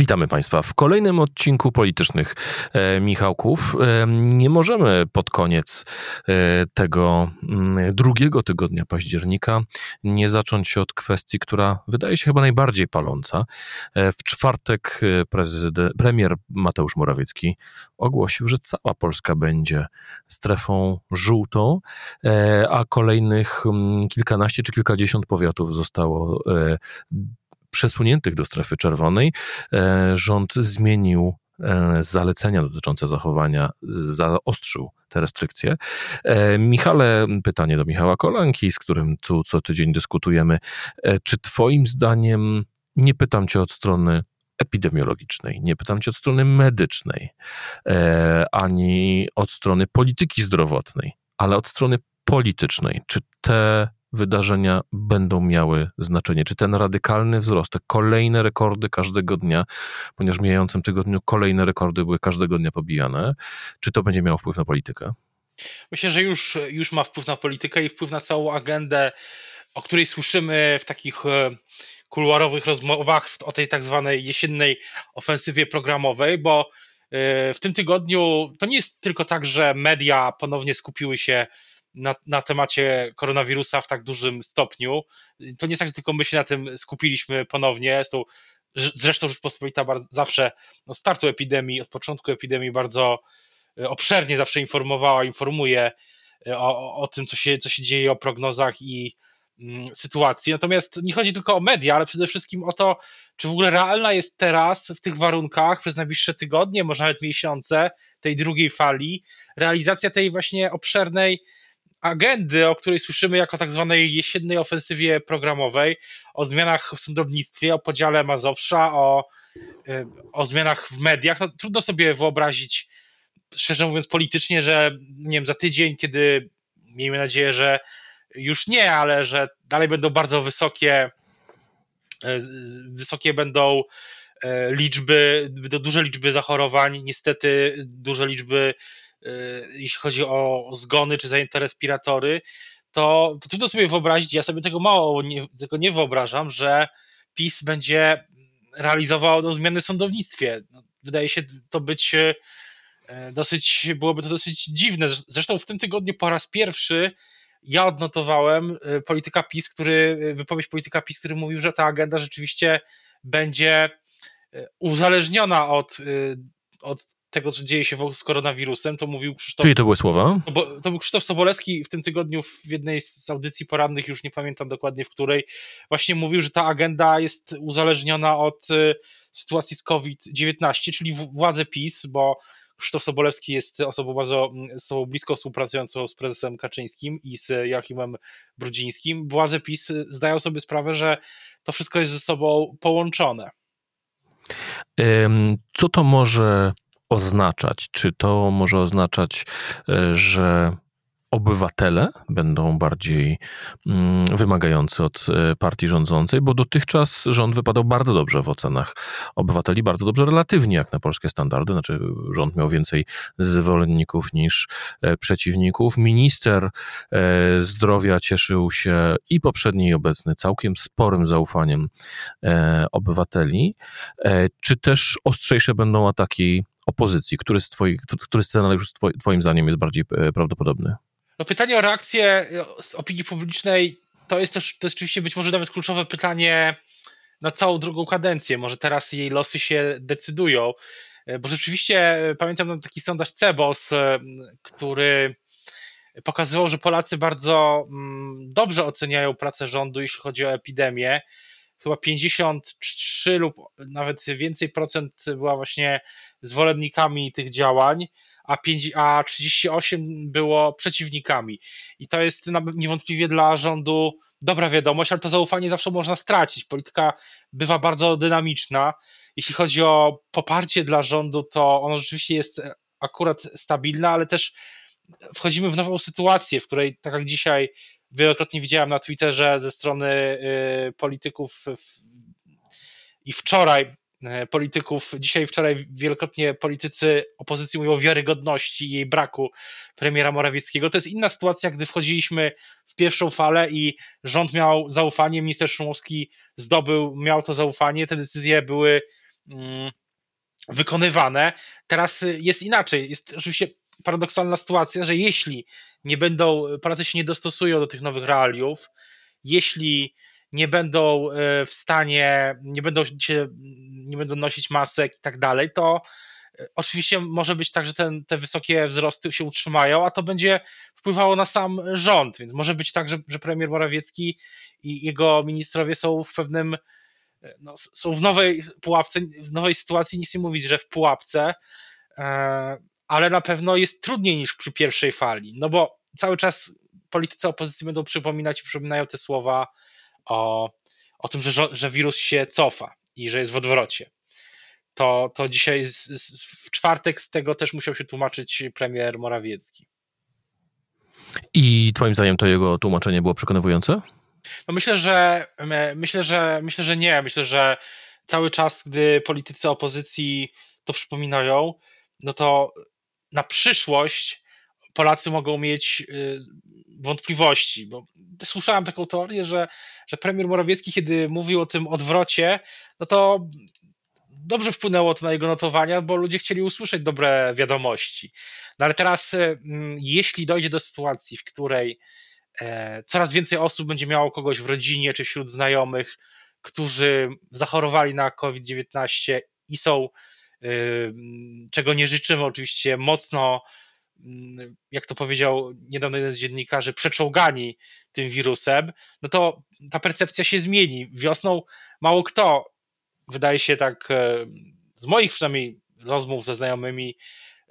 Witamy Państwa w kolejnym odcinku Politycznych e, Michałków. E, nie możemy pod koniec e, tego mm, drugiego tygodnia października nie zacząć od kwestii, która wydaje się chyba najbardziej paląca. W czwartek premier Mateusz Morawiecki ogłosił, że cała Polska będzie strefą żółtą, a kolejnych mm, kilkanaście czy kilkadziesiąt powiatów zostało przesuniętych do strefy czerwonej. E, Rząd zmienił e, zalecenia dotyczące zachowania, zaostrzył te restrykcje. E, Michale, pytanie do Michała Kolanki, z którym tu co tydzień dyskutujemy. Czy Twoim zdaniem, nie pytam Cię od strony epidemiologicznej, nie pytam Cię od strony medycznej, ani od strony polityki zdrowotnej, ale od strony politycznej, czy te wydarzenia będą miały znaczenie? Czy ten radykalny wzrost, te kolejne rekordy każdego dnia, ponieważ w mijającym tygodniu kolejne rekordy były każdego dnia pobijane, czy to będzie miało wpływ na politykę? Myślę, że już, już ma wpływ na politykę i wpływ na całą agendę, o której słyszymy w takich e, kuluarowych rozmowach o tej tak zwanej jesiennej ofensywie programowej, bo e, w tym tygodniu to nie jest tylko tak, że media ponownie skupiły się na, na temacie koronawirusa w tak dużym stopniu. To nie jest tak, że tylko my się na tym skupiliśmy ponownie. Zresztą, zresztą Rzeczpospolita bardzo, zawsze od startu epidemii, od początku epidemii bardzo e, obszernie zawsze informowała, informuje e, o, o tym, co się, co się dzieje, o prognozach i mm, sytuacji. Natomiast nie chodzi tylko o media, ale przede wszystkim o to, czy w ogóle realna jest teraz w tych warunkach przez najbliższe tygodnie, może nawet miesiące tej drugiej fali, realizacja tej właśnie obszernej agendy, o której słyszymy jako tak zwanej jesiennej ofensywie programowej, o zmianach w sądownictwie, o podziale Mazowsza, o, y, o zmianach w mediach. No, trudno sobie wyobrazić, szczerze mówiąc, politycznie, że nie wiem, za tydzień, kiedy miejmy nadzieję, że już nie, ale że dalej będą bardzo wysokie, y, wysokie będą y, liczby, duże liczby zachorowań, niestety duże liczby jeśli chodzi o zgony czy zajęte respiratory, to, to trudno sobie wyobrazić, ja sobie tego mało nie, tego nie wyobrażam, że PiS będzie realizował no, zmiany w sądownictwie. No, wydaje się to być y, dosyć, byłoby to dosyć dziwne. Zresztą w tym tygodniu po raz pierwszy ja odnotowałem y, polityka PiS, który, wypowiedź polityka PiS, który mówił, że ta agenda rzeczywiście będzie uzależniona od, od tego, co dzieje się z koronawirusem, to mówił Krzysztof. Czyli to były słowa? Bo, to był Krzysztof Sobolewski w tym tygodniu w jednej z audycji porannych, już nie pamiętam dokładnie w której, właśnie mówił, że ta agenda jest uzależniona od y, sytuacji z COVID-19, czyli władze PiS, bo Krzysztof Sobolewski jest osobą bardzo osobą blisko współpracującą z prezesem Kaczyńskim i z Joachimem Brudzińskim. Władze PiS zdają sobie sprawę, że to wszystko jest ze sobą połączone. Co to może oznaczać? Czy to może oznaczać, e, że obywatele będą bardziej mm, wymagający od e, partii rządzącej, bo dotychczas rząd wypadał bardzo dobrze w ocenach obywateli, bardzo dobrze relatywnie jak na polskie standardy, znaczy rząd miał więcej zwolenników niż e, przeciwników. Minister zdrowia cieszył się i poprzedni i obecny całkiem sporym zaufaniem obywateli. Czy też ostrzejsze będą ataki opozycji? Który z, twoich, który scenariusz twoim zdaniem jest bardziej e, prawdopodobny? No pytanie o reakcję e, z opinii publicznej to jest też to jest oczywiście być może nawet kluczowe pytanie na całą drugą kadencję. Może teraz jej losy się decydują, e, bo rzeczywiście pamiętam taki sondaż Cebos, który pokazywał, że Polacy bardzo mm, dobrze oceniają pracę rządu, jeśli chodzi o epidemię chyba 53 lub nawet więcej procent była właśnie zwolennikami tych działań, a, 5, a 38 było przeciwnikami. I to jest niewątpliwie dla rządu dobra wiadomość, ale to zaufanie zawsze można stracić. Polityka bywa bardzo dynamiczna. Jeśli chodzi o poparcie dla rządu, to ono rzeczywiście jest akurat stabilne, ale też wchodzimy w nową sytuację, w której, tak jak dzisiaj wielokrotnie widziałem na Twitterze ze strony y, polityków i wczoraj e, polityków. Dzisiaj, wczoraj wielokrotnie politycy opozycji mówią o wiarygodności i jej braku premiera Morawieckiego. To jest inna sytuacja, gdy wchodziliśmy w pierwszą falę i rząd miał zaufanie, minister Szumowski zdobył, miał to zaufanie, te decyzje były mm, wykonywane. Teraz jest inaczej. Jest oczywiście paradoksalna sytuacja, że jeśli nie będą, Polacy się nie dostosują do tych nowych realiów, jeśli nie będą e, w stanie, nie będą, się, nie będą nosić masek i tak dalej, to e, oczywiście może być tak, że ten, te wysokie wzrosty się utrzymają, a to będzie wpływało na sam rząd, więc może być tak, że, że premier Morawiecki i jego ministrowie są w pewnym, e, no, są w nowej pułapce, w nowej sytuacji, nic nie mówić, że w pułapce, ale na pewno jest trudniej niż przy pierwszej fali, no bo cały czas politycy opozycji będą przypominać i przypominają te słowa o, o tym, że, że wirus się cofa i że jest w odwrocie. To, to dzisiaj z, z, w czwartek z tego też musiał się tłumaczyć premier Morawiecki. I twoim zdaniem to jego tłumaczenie było przekonujące? No myślę, że myślę, że myślę, że nie. Myślę, że cały czas, gdy politycy opozycji to przypominają, no to na przyszłość Polacy mogą mieć y, wątpliwości, bo słyszałem taką teorię, że, że premier Morawiecki, kiedy mówił o tym odwrocie, no to dobrze wpłynęło to na jego notowania, bo ludzie chcieli usłyszeć dobre wiadomości. No ale teraz, y, jeśli dojdzie do sytuacji, w której e, coraz więcej osób będzie miało kogoś w rodzinie czy wśród znajomych, którzy zachorowali na COVID-19 i są, czego nie życzymy, oczywiście mocno jak to powiedział niedawno jeden z dziennikarzy, przeczołgani tym wirusem, no to ta percepcja się zmieni. Wiosną mało kto, wydaje się tak, e, z moich przynajmniej rozmów ze znajomymi,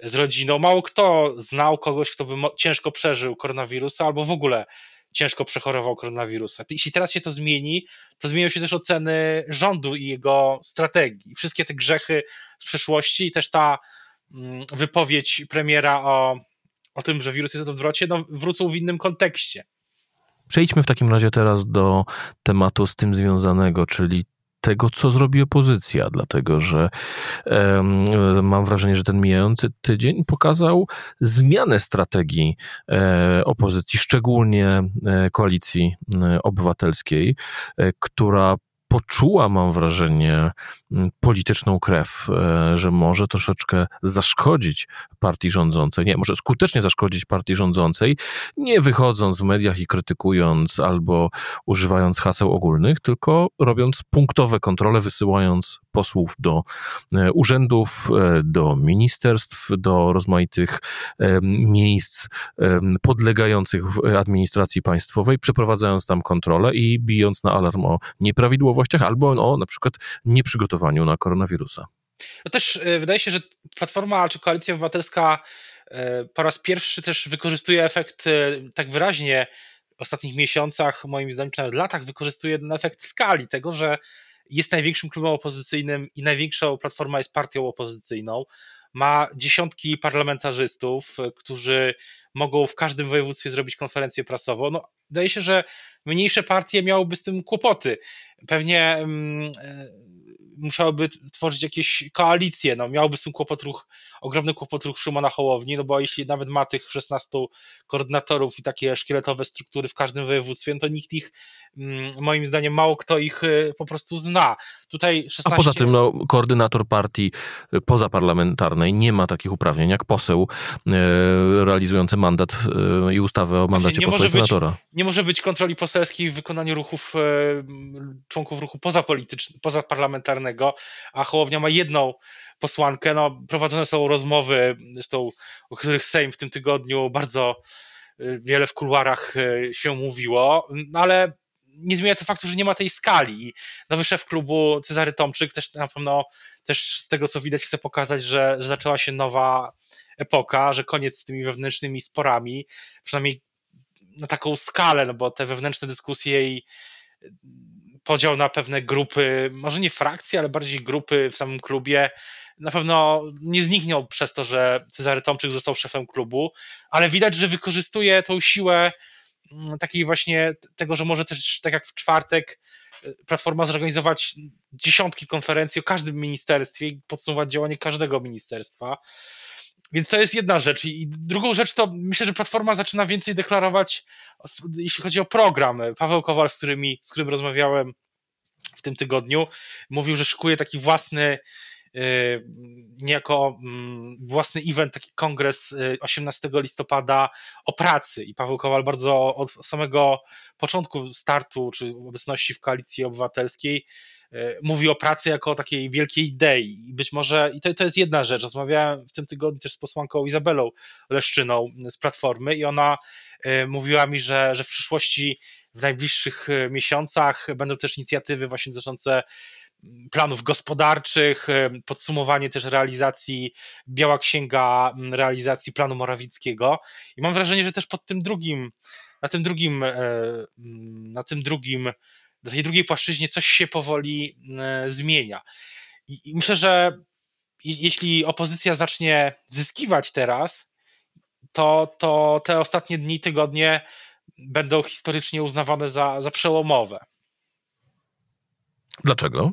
z rodziną, mało kto znał kogoś, kto by ciężko przeżył koronawirusa albo w ogóle ciężko przechorował koronawirusa. Jeśli teraz się to zmieni, to zmienią się też oceny rządu i jego strategii. Wszystkie te grzechy z przeszłości i też ta Mm, wypowiedź premiera o, o tym, że wirus jest w odwrocie, no, wrócą w innym kontekście. Przejdźmy w takim razie teraz do tematu z tym związanego, czyli tego, co zrobi opozycja, dlatego że e, mam wrażenie, że ten mijający tydzień pokazał zmianę strategii e, opozycji, szczególnie e, koalicji e, obywatelskiej, e, która poczuła, mam wrażenie, mm, polityczną krew, e, że może troszeczkę zaszkodzić partii rządzącej, nie, może skutecznie zaszkodzić partii rządzącej, nie wychodząc w mediach i krytykując albo używając haseł ogólnych, tylko robiąc punktowe kontrole, wysyłając posłów do e, urzędów, e, do ministerstw, do rozmaitych miejsc podlegających administracji państwowej, przeprowadzając tam kontrolę i bijąc na alarm o nieprawidłowości albo o na przykład nieprzygotowaniu na koronawirusa. No też e, wydaje się, że Platforma czy Koalicja Obywatelska e, po raz pierwszy też wykorzystuje efekt e, tak wyraźnie w ostatnich miesiącach, moim zdaniem, czy nawet latach, wykorzystuje ten efekt skali tego, że jest największym klubem opozycyjnym i największą platforma jest partią opozycyjną. Ma dziesiątki parlamentarzystów, którzy mogą w każdym województwie zrobić konferencję prasową. No, wydaje się, że mniejsze partie miałyby z tym kłopoty. Pewnie mm, e, musiałyby tworzyć jakieś koalicje, no miałby z tym kłopot ruch, ogromny kłopot ruch Szymona Hołowni, no bo jeśli nawet ma tych 16 koordynatorów i takie szkieletowe struktury w każdym województwie, no to nikt ich, mm, moim zdaniem mało kto ich e, po prostu zna. Tutaj 16... A poza tym no, koordynator partii e, pozaparlamentarnej nie ma takich uprawnień jak poseł realizujący mandat e, i ustawę o mandacie posła i senatora. Być, nie może być kontroli poselskiej w wykonaniu ruchów e, członków ruchu pozaparlamentarnego, a Hołownia ma jedną posłankę. No, prowadzone są rozmowy, zresztą o których Sejm w tym tygodniu bardzo e, wiele w kuluarach e, się mówiło, ale nie zmienia to faktu, że nie ma tej skali. I nowy szef klubu Cezary Tomczyk też na pewno też z tego co widać chce pokazać, że, że zaczęła się nowa epoka, że koniec z tymi wewnętrznymi sporami, przynajmniej na taką skalę, no bo te wewnętrzne dyskusje i podział na pewne grupy, może nie frakcje, ale bardziej grupy w samym klubie, na pewno nie zniknął przez to, że Cezary Tomczyk został szefem klubu, ale widać, że wykorzystuje tą siłę mm, takiej właśnie tego, że może też tak jak w czwartek Platforma zorganizować dziesiątki konferencji o każdym ministerstwie i podsumować działanie każdego ministerstwa. Więc to jest jedna rzecz. I drugą rzecz to myślę, że Platforma zaczyna więcej deklarować, jeśli chodzi o program. Paweł Kowal, z, którymi, z którym rozmawiałem w tym tygodniu, mówił, że szykuje taki własny niejako mm, własny event, taki kongres 18 yy, listopada o pracy i Paweł Kowal bardzo od samego początku startu czy obecności w koalicji obywatelskiej E, mówi o pracy jako o takiej wielkiej idei. I być może, i to, to jest jedna rzecz, rozmawiałem w tym tygodniu też z posłanką Izabelą Leszczyną z Platformy i ona mówiła mi, że, że w przyszłości, w najbliższych miesiącach będą też inicjatywy właśnie dotyczące planów gospodarczych, podsumowanie też realizacji, biała księga realizacji planu Morawickiego. I mam wrażenie, że też pod tym drugim, na tym drugim, na tym drugim na tej drugiej płaszczyźnie coś się powoli e, zmienia. I, myślę, że jeśli opozycja zacznie zyskiwać teraz, to, to te ostatnie dni, tygodnie będą historycznie uznawane za, za przełomowe. Dlaczego?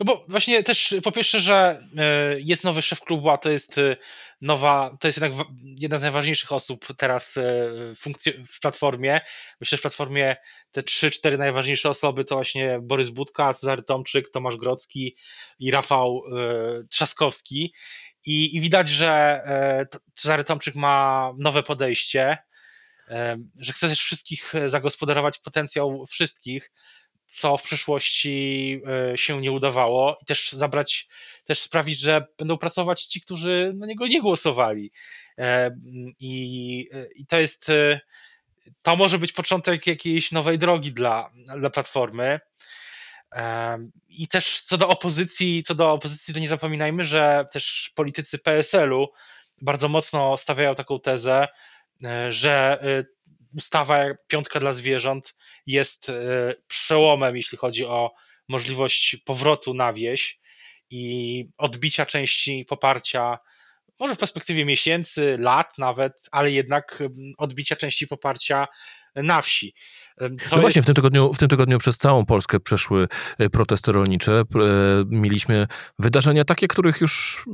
No bo właśnie też po pierwsze, że e, jest nowy szef klubu, a to jest e, nowa, to jest jednak jedna z najważniejszych osób teraz e, w platformie. Myślę, że w platformie te trzy, cztery najważniejsze osoby to właśnie Borys Budka, Cezary Tomczyk, Tomasz Grocki i Rafał Trzaskowski. I, i widać, że Cezary Tomczyk ma nowe podejście, że chce też wszystkich zagospodarować potencjał wszystkich co w przyszłości e, się nie udawało i też zabrać, też sprawić, że będą pracować ci, którzy na niego nie głosowali. E, I, i to jest, e, to może być początek jakiejś nowej drogi dla, dla Platformy. I też co do opozycji, co do opozycji, to nie zapominajmy, że też politycy PSL-u bardzo mocno stawiają taką tezę, że ustawa Piątka dla Zwierząt jest e, przełomem, jeśli chodzi o możliwość powrotu na wieś i odbicia części poparcia, może w perspektywie miesięcy, lat nawet, ale jednak odbicia części poparcia na wsi. No właśnie, w tym, tygodniu, w tym tygodniu przez całą Polskę przeszły e, protesty rolnicze. E, mieliśmy wydarzenia takie, których już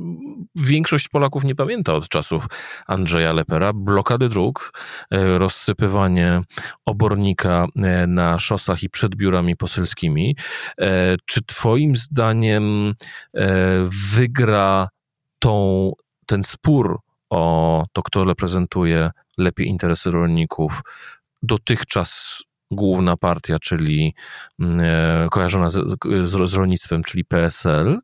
większość Polaków nie pamięta od czasów Andrzeja Lepera. Blokady dróg, e, rozsypywanie obornika na szosach i przed biurami poselskimi. Czy twoim zdaniem wygra tą, ten spór o to, kto reprezentuje lepiej interesy rolników, dotychczas główna partia, czyli mm, e, kojarzona z, z, rolnictwem, czyli PSL,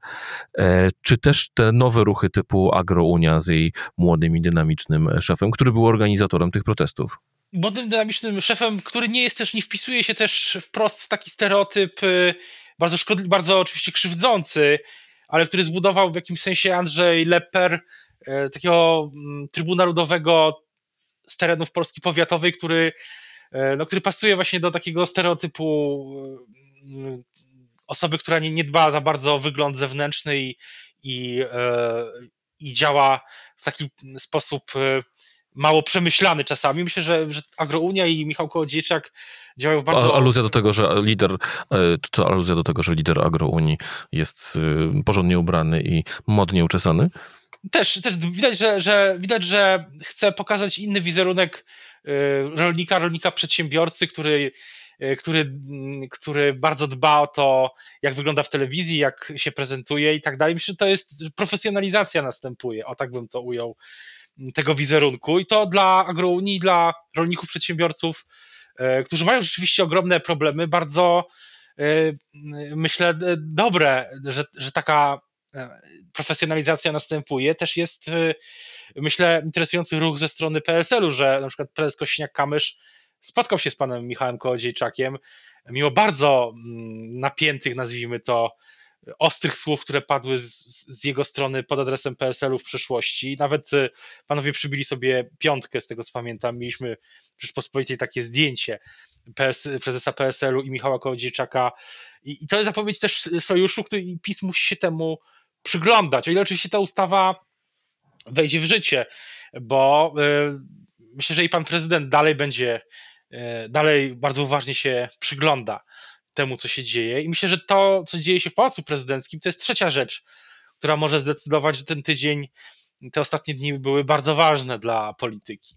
e, czy też te nowe ruchy typu Agrounia z jej młodym i dynamicznym szefem, który był organizatorem tych protestów? Młodym, dynamicznym szefem, który nie jest też, nie wpisuje się też wprost w taki stereotyp y, bardzo szkodliwy, bardzo oczywiście krzywdzący, ale który zbudował w jakimś sensie Andrzej Leper, e, takiego mm, trybu narodowego z terenów Polski powiatowej, który E, no, który pasuje właśnie do takiego stereotypu e, osoby, która nie, nie dba za bardzo o wygląd zewnętrzny i, i, e, i działa w taki sposób mało przemyślany czasami. Myślę, że, że Agrounia i Michał Kołodziejczak działają bardzo... Aluzja do tego, że lider, to aluzja do tego, że lider Agrounii jest porządnie ubrany i modnie uczesany? Też, też widać, że, że, widać, że chce pokazać inny wizerunek rolnika, rolnika przedsiębiorcy, który, y, który, który bardzo dba o to, jak wygląda w telewizji, jak się prezentuje i tak dalej. Myślę, że to jest profesjonalizacja następuje, o tak bym to ujął, tego wizerunku. I to dla agrounii, dla rolników, przedsiębiorców, y, którzy mają rzeczywiście ogromne problemy, bardzo myślę dobre, że, że taka E, profesjonalizacja następuje, też jest myślę interesujący ruch ze strony PSL-u, że na przykład prezes Kośniak-Kamysz spotkał się z panem Michałem Kołodziejczakiem, mimo bardzo mm, napiętych, nazwijmy to, ostrych słów, które padły z, z, jego strony pod adresem PSL-u w przeszłości. Nawet e, panowie przybili sobie piątkę, z tego co pamiętam. Mieliśmy w Rzeczpospolitej takie zdjęcie PS, prezesa PSL-u i Michała Kołodziejczaka. I, I, to jest zapowiedź też sojuszu, który PiS musi się temu przyglądać, o ile oczywiście ta ustawa wejdzie w życie, bo y, myślę, że i pan prezydent dalej będzie dalej bardzo uważnie się przygląda temu, co się dzieje. I myślę, że to, co dzieje się w Pałacu Prezydenckim, to jest trzecia rzecz, która może zdecydować, że ten tydzień, te ostatnie dni były bardzo ważne dla polityki.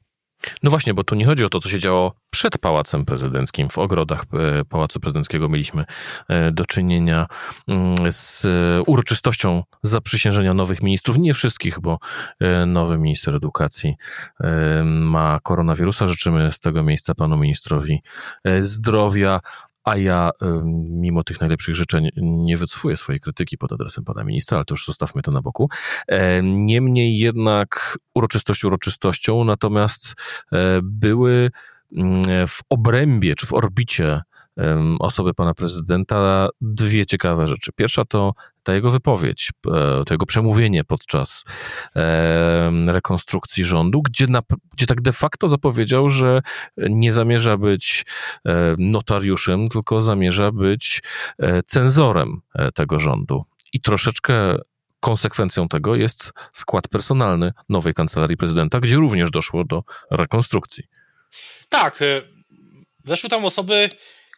No właśnie, bo tu nie chodzi o to, co się działo przed Pałacem Prezydenckim. W ogrodach e, Pałacu Prezydenckiego mieliśmy e, do czynienia mm, z uroczystością zaprzysiężenia nowych ministrów. Nie wszystkich, bo e, nowy minister edukacji ma koronawirusa. Życzymy z tego miejsca panu ministrowi zdrowia, a ja, mimo tych najlepszych życzeń, nie wycofuję swojej krytyki pod adresem pana ministra, ale to już zostawmy to na boku. Niemniej jednak uroczystość uroczystością, natomiast e, były mm, w obrębie czy w orbicie osoby pana prezydenta dwie ciekawe rzeczy. Pierwsza to ta jego wypowiedź, e, to jego przemówienie podczas rekonstrukcji rządu, gdzie, na, gdzie tak de facto zapowiedział, że nie zamierza być notariuszem, tylko zamierza być e, cenzorem e, tego rządu. I troszeczkę konsekwencją tego jest skład personalny nowej kancelarii prezydenta, gdzie również doszło do rekonstrukcji. Tak, weszły tam osoby,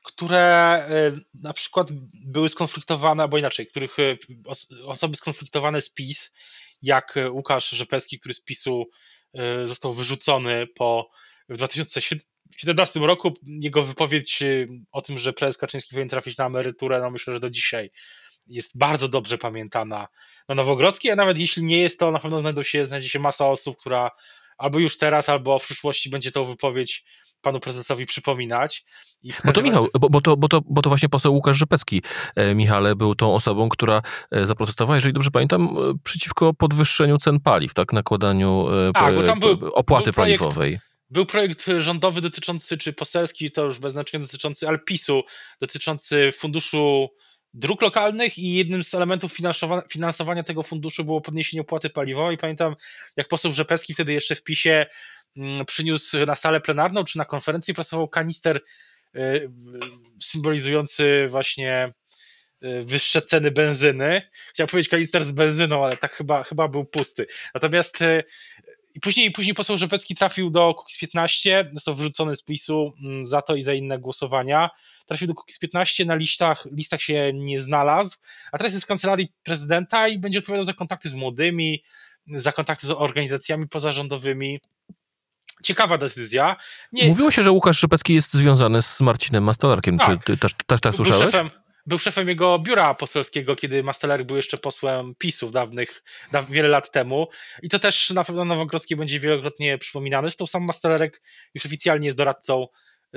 które e, na przykład były skonfliktowane, albo inaczej, których e, osoby skonfliktowane z PiS, jak Łukasz Rzepecki, który z PiSu został wyrzucony po w 2017 roku. Jego wypowiedź o tym, że prezes Kaczyński powinien trafić na emeryturę, no myślę, że do dzisiaj jest bardzo dobrze pamiętana na Nowogrodzkiej, a nawet jeśli nie jest to, na pewno znajdzie się, znajdzie się masa osób, która albo już teraz, albo w przyszłości będzie tą wypowiedź panu prezesowi przypominać. I Bo to Michał, bo, bo, to, bo, to, bo to właśnie poseł Łukasz Rzepecki, e, Michale, był tą osobą, która e, zaprotestowała, jeżeli dobrze pamiętam, e, przeciwko podwyższeniu cen paliw, tak, nakładaniu tak, bo tam był, opłaty był projekt, paliwowej. Był projekt rządowy dotyczący, czy poselski, to już bez znaczenia dotyczący, ale PiSu, dotyczący funduszu dróg lokalnych i jednym z elementów finansowania tego funduszu było podniesienie opłaty paliwowej. Pamiętam, jak poseł Rzepecki wtedy jeszcze w PiSie mm, przyniósł na salę plenarną czy na konferencji prasował kanister y, symbolizujący właśnie y, wyższe ceny benzyny. Chciałem powiedzieć kanister z benzyną, ale tak chyba, chyba był pusty. Natomiast y, i później, później poseł Rzepecki trafił do Kukiz 15, został wyrzucony z PiSu mm, za to i za inne głosowania. Trafił do Kukiz 15, na listach, listach się nie znalazł, a teraz jest w kancelarii prezydenta i będzie odpowiadał za kontakty z młodymi, za kontakty z organizacjami pozarządowymi. Ciekawa decyzja. Nie... Mówiło się, że Łukasz Rzepecki jest związany z Marcinem Mastalarkiem. Tak. Czy ty też, też tak słyszałeś? Szefem, był szefem jego biura poselskiego, kiedy Mastelerek był jeszcze posłem PiSu dawnych, daw, wiele lat temu. I to też na pewno Nowogrodzki będzie wielokrotnie przypominany. Zresztą sam Mastelerek już oficjalnie jest doradcą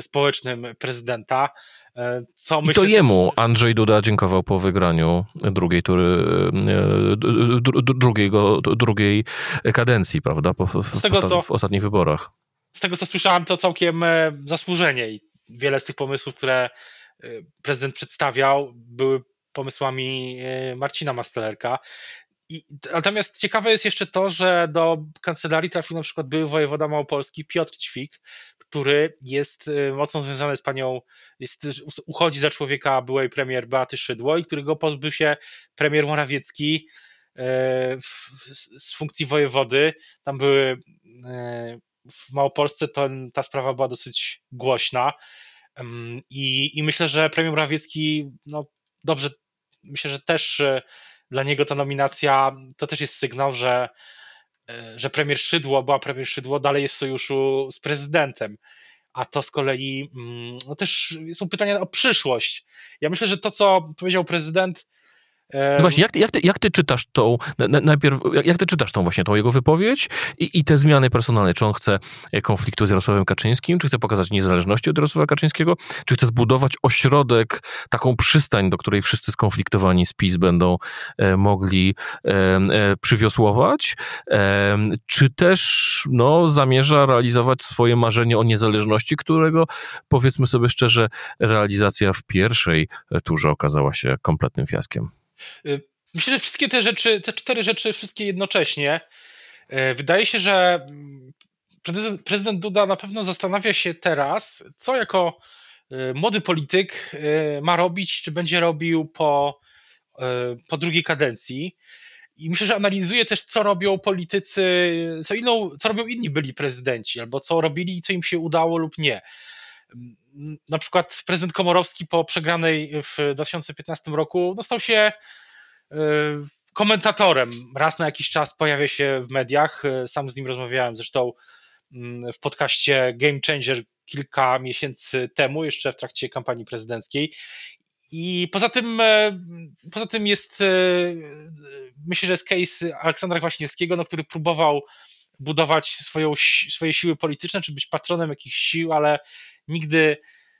społecznym prezydenta. E, co I to jemu Andrzej Duda dziękował po wygraniu drugiej tury, e, drugiego, drugiej kadencji, prawda? Po, w, w, tego, co, w ostatnich wyborach. Z tego co słyszałem, to całkiem e, zasłużenie i wiele z tych pomysłów, które prezydent przedstawiał, były pomysłami y, Marcina Mastelerka. I, natomiast ciekawe jest jeszcze to, że do kancelarii trafił na przykład były wojewoda małopolski Piotr Ćwik, który jest y, mocno związany z panią, jest, uchodzi za człowieka byłej premier Beaty Szydło i którego pozbył się premier Morawiecki z funkcji wojewody. Tam były w Małopolsce to, ta sprawa była dosyć głośna. I, I myślę, że premier Morawiecki, no dobrze, myślę, że też e, dla niego ta nominacja to też jest sygnał, że, e, że premier Szydło, była premier Szydło, dalej jest w sojuszu z prezydentem. A to z kolei mm, no też są pytania o przyszłość. Ja myślę, że to, co powiedział prezydent, no właśnie, jak jak, ty, jak ty czytasz tą, najpierw, jak ty czytasz tą właśnie tą jego wypowiedź i, i te zmiany personalne? Czy on chce e, konfliktu z Jarosławem Kaczyńskim, czy chce pokazać niezależności od Jarosława Kaczyńskiego, czy chce zbudować ośrodek, taką przystań, do której wszyscy skonfliktowani z PiS będą e, mogli e, e, przywiosłować, e, czy też no, zamierza realizować swoje marzenie o niezależności, którego powiedzmy sobie szczerze, realizacja w pierwszej turze okazała się kompletnym fiaskiem? Y, myślę, że wszystkie te rzeczy, te cztery rzeczy, wszystkie jednocześnie. Y, wydaje się, że mm, prezydent Duda na pewno zastanawia się teraz, co jako y, młody polityk ma robić, czy będzie robił po, po drugiej kadencji. I myślę, że analizuje też, co robią politycy, co, inną, co robią inni byli prezydenci, albo co robili i co im się udało lub nie. Na przykład prezydent Komorowski po przegranej w 2015 roku dostał się komentatorem. Raz na jakiś czas pojawia się w mediach. Sam z nim rozmawiałem zresztą w podcaście Game Changer kilka miesięcy temu, jeszcze w trakcie kampanii prezydenckiej. I poza tym, e, poza tym jest, e, myślę, że jest case Aleksandra Kwaśniewskiego, no, który próbował budować swoją, swoje siły polityczne, czy być patronem jakichś sił, ale nigdy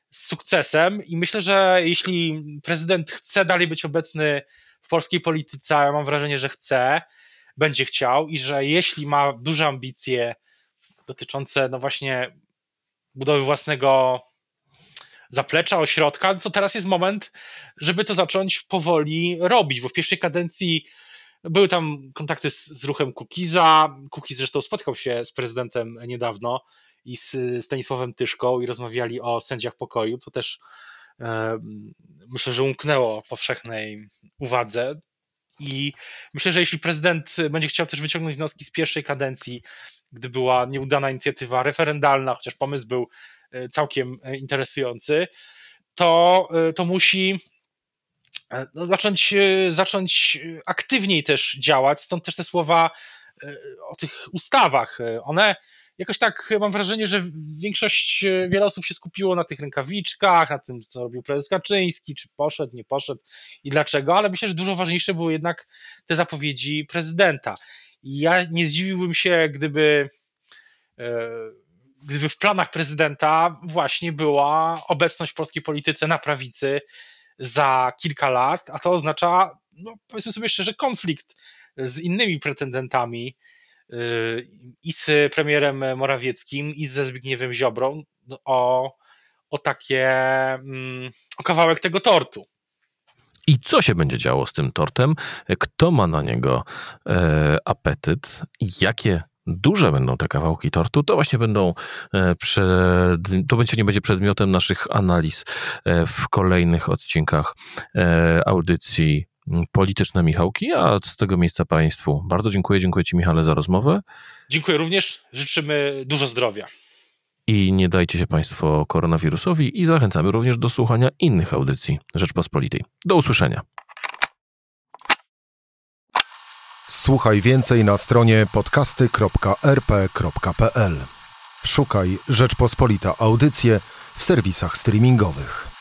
z sukcesem. I myślę, że jeśli prezydent chce dalej być obecny w polskiej polityce, ja mam wrażenie, że chce, będzie chciał i że jeśli ma duże ambicje dotyczące, no właśnie, budowy własnego zaplecza, ośrodka, to teraz jest moment, żeby to zacząć powoli robić, bo w pierwszej kadencji były tam kontakty z, z ruchem Kukiza. Kukiz zresztą spotkał się z prezydentem niedawno i z Stanisławem Tyszką i rozmawiali o sędziach pokoju, co też e, myślę, że umknęło powszechnej uwadze. I myślę, że jeśli prezydent będzie chciał też wyciągnąć wnioski z pierwszej kadencji, gdy była nieudana inicjatywa referendalna, chociaż pomysł był e, całkiem e, interesujący, to, to musi no, zacząć, zacząć aktywniej też działać. Stąd też te słowa o tych ustawach. One jakoś tak mam wrażenie, że większość, wiele osób się skupiło na tych rękawiczkach, na tym, co robił prezes Kaczyński, czy poszedł, nie poszedł i dlaczego, ale myślę, że dużo ważniejsze były jednak te zapowiedzi prezydenta. I ja nie zdziwiłbym się, gdyby, e, gdyby w planach prezydenta właśnie była obecność w polskiej polityce na prawicy za kilka lat, a to oznacza, no powiedzmy sobie szczerze, konflikt z innymi pretendentami e, i z premierem Morawieckim, i ze Zbigniewem Ziobrą o, o takie, mm, o kawałek tego tortu. I co się będzie działo z tym tortem? Kto ma na niego e, apetyt? Jakie duże będą te kawałki tortu, to właśnie będą e, przed, to będzie nie będzie przedmiotem naszych analiz e, w kolejnych odcinkach e, audycji Polityczne Michałki, a z tego miejsca Państwu bardzo dziękuję. Dziękuję Ci Michale za rozmowę. Dziękuję również. Życzymy dużo zdrowia. I nie dajcie się Państwo koronawirusowi i zachęcamy również do słuchania innych audycji Rzeczpospolitej. Do usłyszenia. Słuchaj więcej na stronie podcasty.rp.pl. Szukaj Rzeczpospolita Audycje w serwisach streamingowych.